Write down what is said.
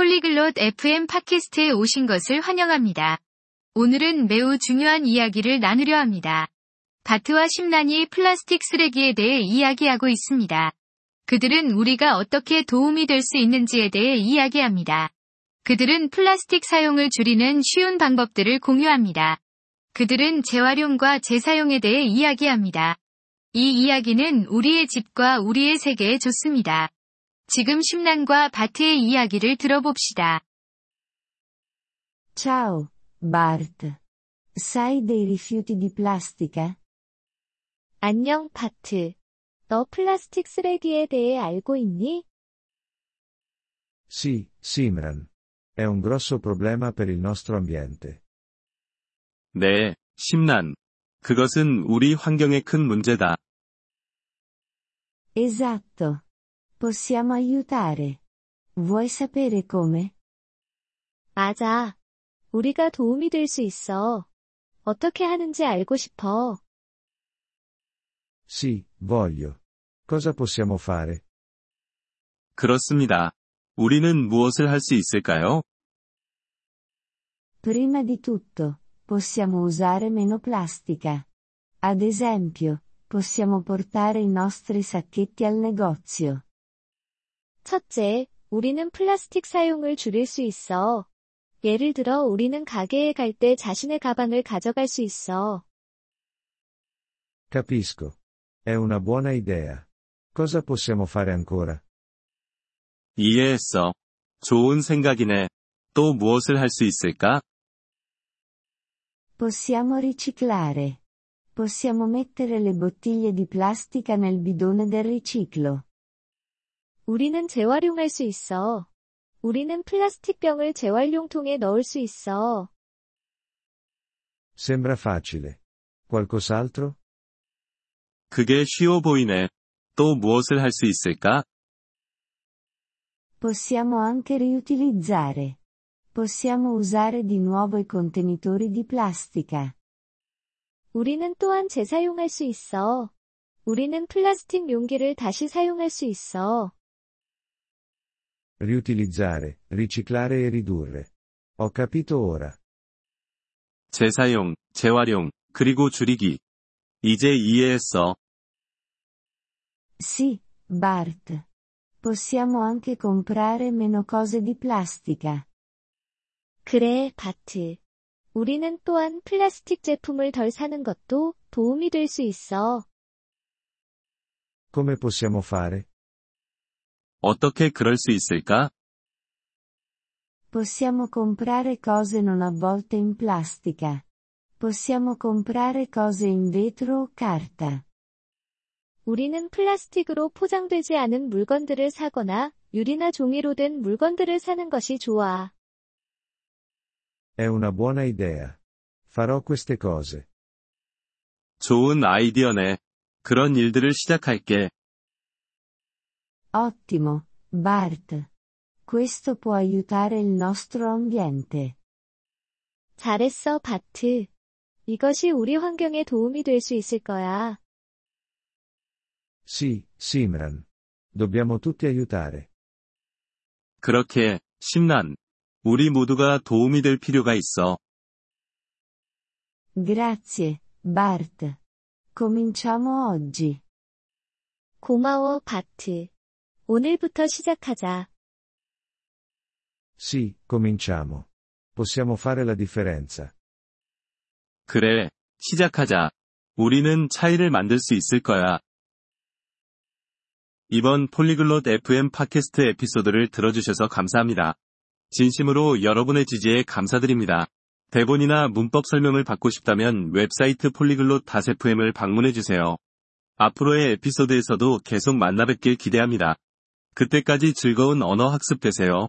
폴리글롯 FM 팟캐스트에 오신 것을 환영합니다. 오늘은 매우 중요한 이야기를 나누려 합니다. 바트와 심란이 플라스틱 쓰레기에 대해 이야기하고 있습니다. 그들은 우리가 어떻게 도움이 될 수 있는지에 대해 이야기합니다. 그들은 플라스틱 사용을 줄이는 쉬운 방법들을 공유합니다. 그들은 재활용과 재사용에 대해 이야기합니다. 이 이야기는 우리의 집과 우리의 세계에 좋습니다. 지금 심란과 바트의 이야기를 들어봅시다. Ciao, Bart. Sai dei rifiuti di plastica? 안녕, 바트. 너 플라스틱 쓰레기에 대해 알고 있니? Sì, Simran. È un grosso problema per il nostro ambiente. 네, 심란. 그것은 우리 환경에 큰 문제다. Esatto. Possiamo aiutare. Vuoi sapere come? 맞아. 우리가 도움이 될 수 있어. 어떻게 하는지 알고 싶어. Sì, voglio. Cosa possiamo fare? 그렇습니다. 우리는 무엇을 할 수 있을까요? Prima di tutto, possiamo usare meno plastica. Ad esempio, possiamo portare i nostri sacchetti al negozio. 첫째, 우리는 플라스틱 사용을 줄일 수 있어. 예를 들어 우리는 가게에 갈 때 자신의 가방을 가져갈 수 있어. Capisco. È una buona idea. Cosa possiamo fare ancora? 이해했어. 좋은 생각이네. 또 무엇을 할 수 있을까? Possiamo riciclare. Possiamo mettere le bottiglie di plastica nel bidone del riciclo. 우리는 재활용할 수 있어. 우리는 플라스틱 병을 재활용통에 넣을 수 있어. Sembra facile. Qualcos'altro? 그게 쉬워 보이네. 또 무엇을 할 수 있을까? Possiamo anche riutilizzare. Possiamo usare di nuovo i contenitori di plastica. 우리는 또한 재사용할 수 있어. 우리는 플라스틱 용기를 다시 사용할 수 있어. Riutilizzare, riciclare e ridurre. Ho capito ora. 재사용, 재활용, 그리고 줄이기. 이제 이해했어. Sì, Bart. Possiamo anche comprare meno cose di plastica. 그래, 바트. 우리는 또한 플라스틱 제품을 덜 사는 것도 도움이 될 수 있어. Come possiamo fare? 어떻게 그럴 수 있을까? Possiamo comprare cose non avvolte in plastica. Possiamo comprare cose in vetro o carta. 우리는 플라스틱으로 포장되지 않은 물건들을 사거나 유리나 종이로 된 물건들을 사는 것이 좋아. È una buona idea. Farò queste cose. 좋은 아이디어네. 그런 일들을 시작할게. Ottimo, Bart. Questo può aiutare il nostro ambiente. 잘했어, 바트. 이것이 우리 환경에 도움이 될 수 있을 거야. Sì, Simran. Dobbiamo tutti aiutare. 그렇게, 심란. 우리 모두가 도움이 될 필요가 있어. Grazie, Bart. Cominciamo oggi. 고마워, 바트. 오늘부터 시작하자. Sì, cominciamo. Possiamo fare la differenza. 그래, 시작하자. 우리는 차이를 만들 수 있을 거야. 이번 폴리글롯 FM 팟캐스트 에피소드를 들어주셔서 감사합니다. 진심으로 여러분의 지지에 감사드립니다. 대본이나 문법 설명을 받고 싶다면 웹사이트 Polyglot dot FM을 방문해주세요. 앞으로의 에피소드에서도 계속 만나뵙길 기대합니다. 그때까지 즐거운 언어 학습 되세요.